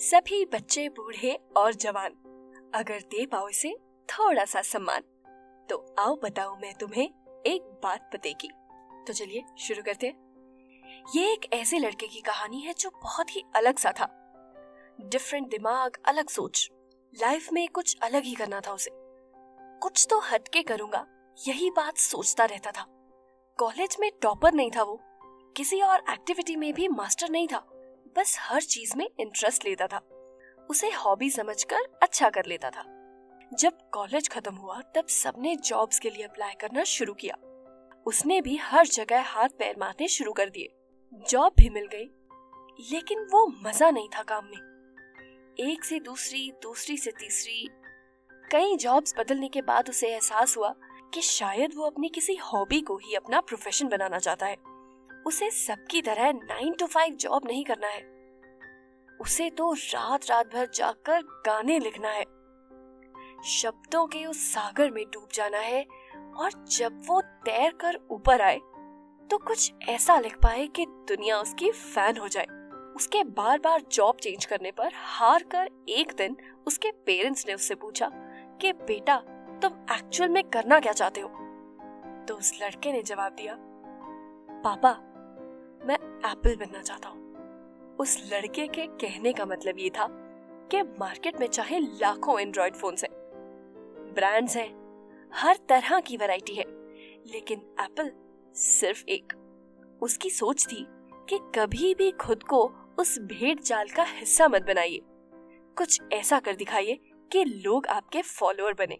सभी बच्चे, बूढ़े और जवान, अगर दे पाओ इसे थोड़ा सा सम्मान तो आओ बताओ मैं तुम्हें एक बात बतेगी। तो चलिए, शुरू करते हैं। ये एक ऐसे लड़के की कहानी है जो बहुत ही अलग सा था। डिफरेंट दिमाग, अलग सोच, लाइफ में कुछ अलग ही करना था उसे। कुछ तो हटके करूँगा, यही बात सोचता रहता था। कॉलेज में टॉपर नहीं था वो, किसी और एक्टिविटी में भी मास्टर नहीं था। बस हर चीज़ में इंटरेस्ट लेता था। उसे हॉबी समझकर अच्छा कर लेता था। जब कॉलेज खत्म हुआ, तब सबने जॉब्स के लिए अप्लाई करना शुरू किया। उसने भी हर जगह हाथ पैर मारने शुरू कर दिए। जॉब भी मिल गई, लेकिन वो मज़ा नहीं था काम में। एक से दूसरी दूसरी से तीसरी, कई जॉब्स बदलने के बाद उसे एहसास हुआ कि शायद वो अपनी किसी हॉबी को ही अपना प्रोफेशन बनाना चाहता है। उसे सबकी तरह नाइन टू फाइव जॉब नहीं करना है। उसे तो रात रात भर जाकर गाने लिखना है। शब्दों के उस सागर में डूब जाना है और जब वो तैर कर ऊपर आए तो कुछ ऐसा लिख पाए कि दुनिया उसकी फ़ैन हो जाए। उसके बार बार जॉब चेंज करने पर हार कर एक दिन उसके पेरेंट्स ने उससे पूछा कि, बेटा, तुम एक्चुअल में करना क्या चाहते हो? तो उस लड़के ने जवाब दिया, पापा मैं एप्पल बनना चाहता हूँ। उस लड़के के कहने का मतलब ये था कि मार्केट में चाहे लाखों एंड्रॉइड फ़ोन हैं। ब्रांड्स हैं। हर तरह की वैरायटी है। लेकिन एप्पल सिर्फ़ एक। उसकी सोच थी कि कभी भी खुद को उस भेड़ चाल का हिस्सा मत बनाइए। कुछ ऐसा कर दिखाइए कि लोग आपके फॉलोअर बने।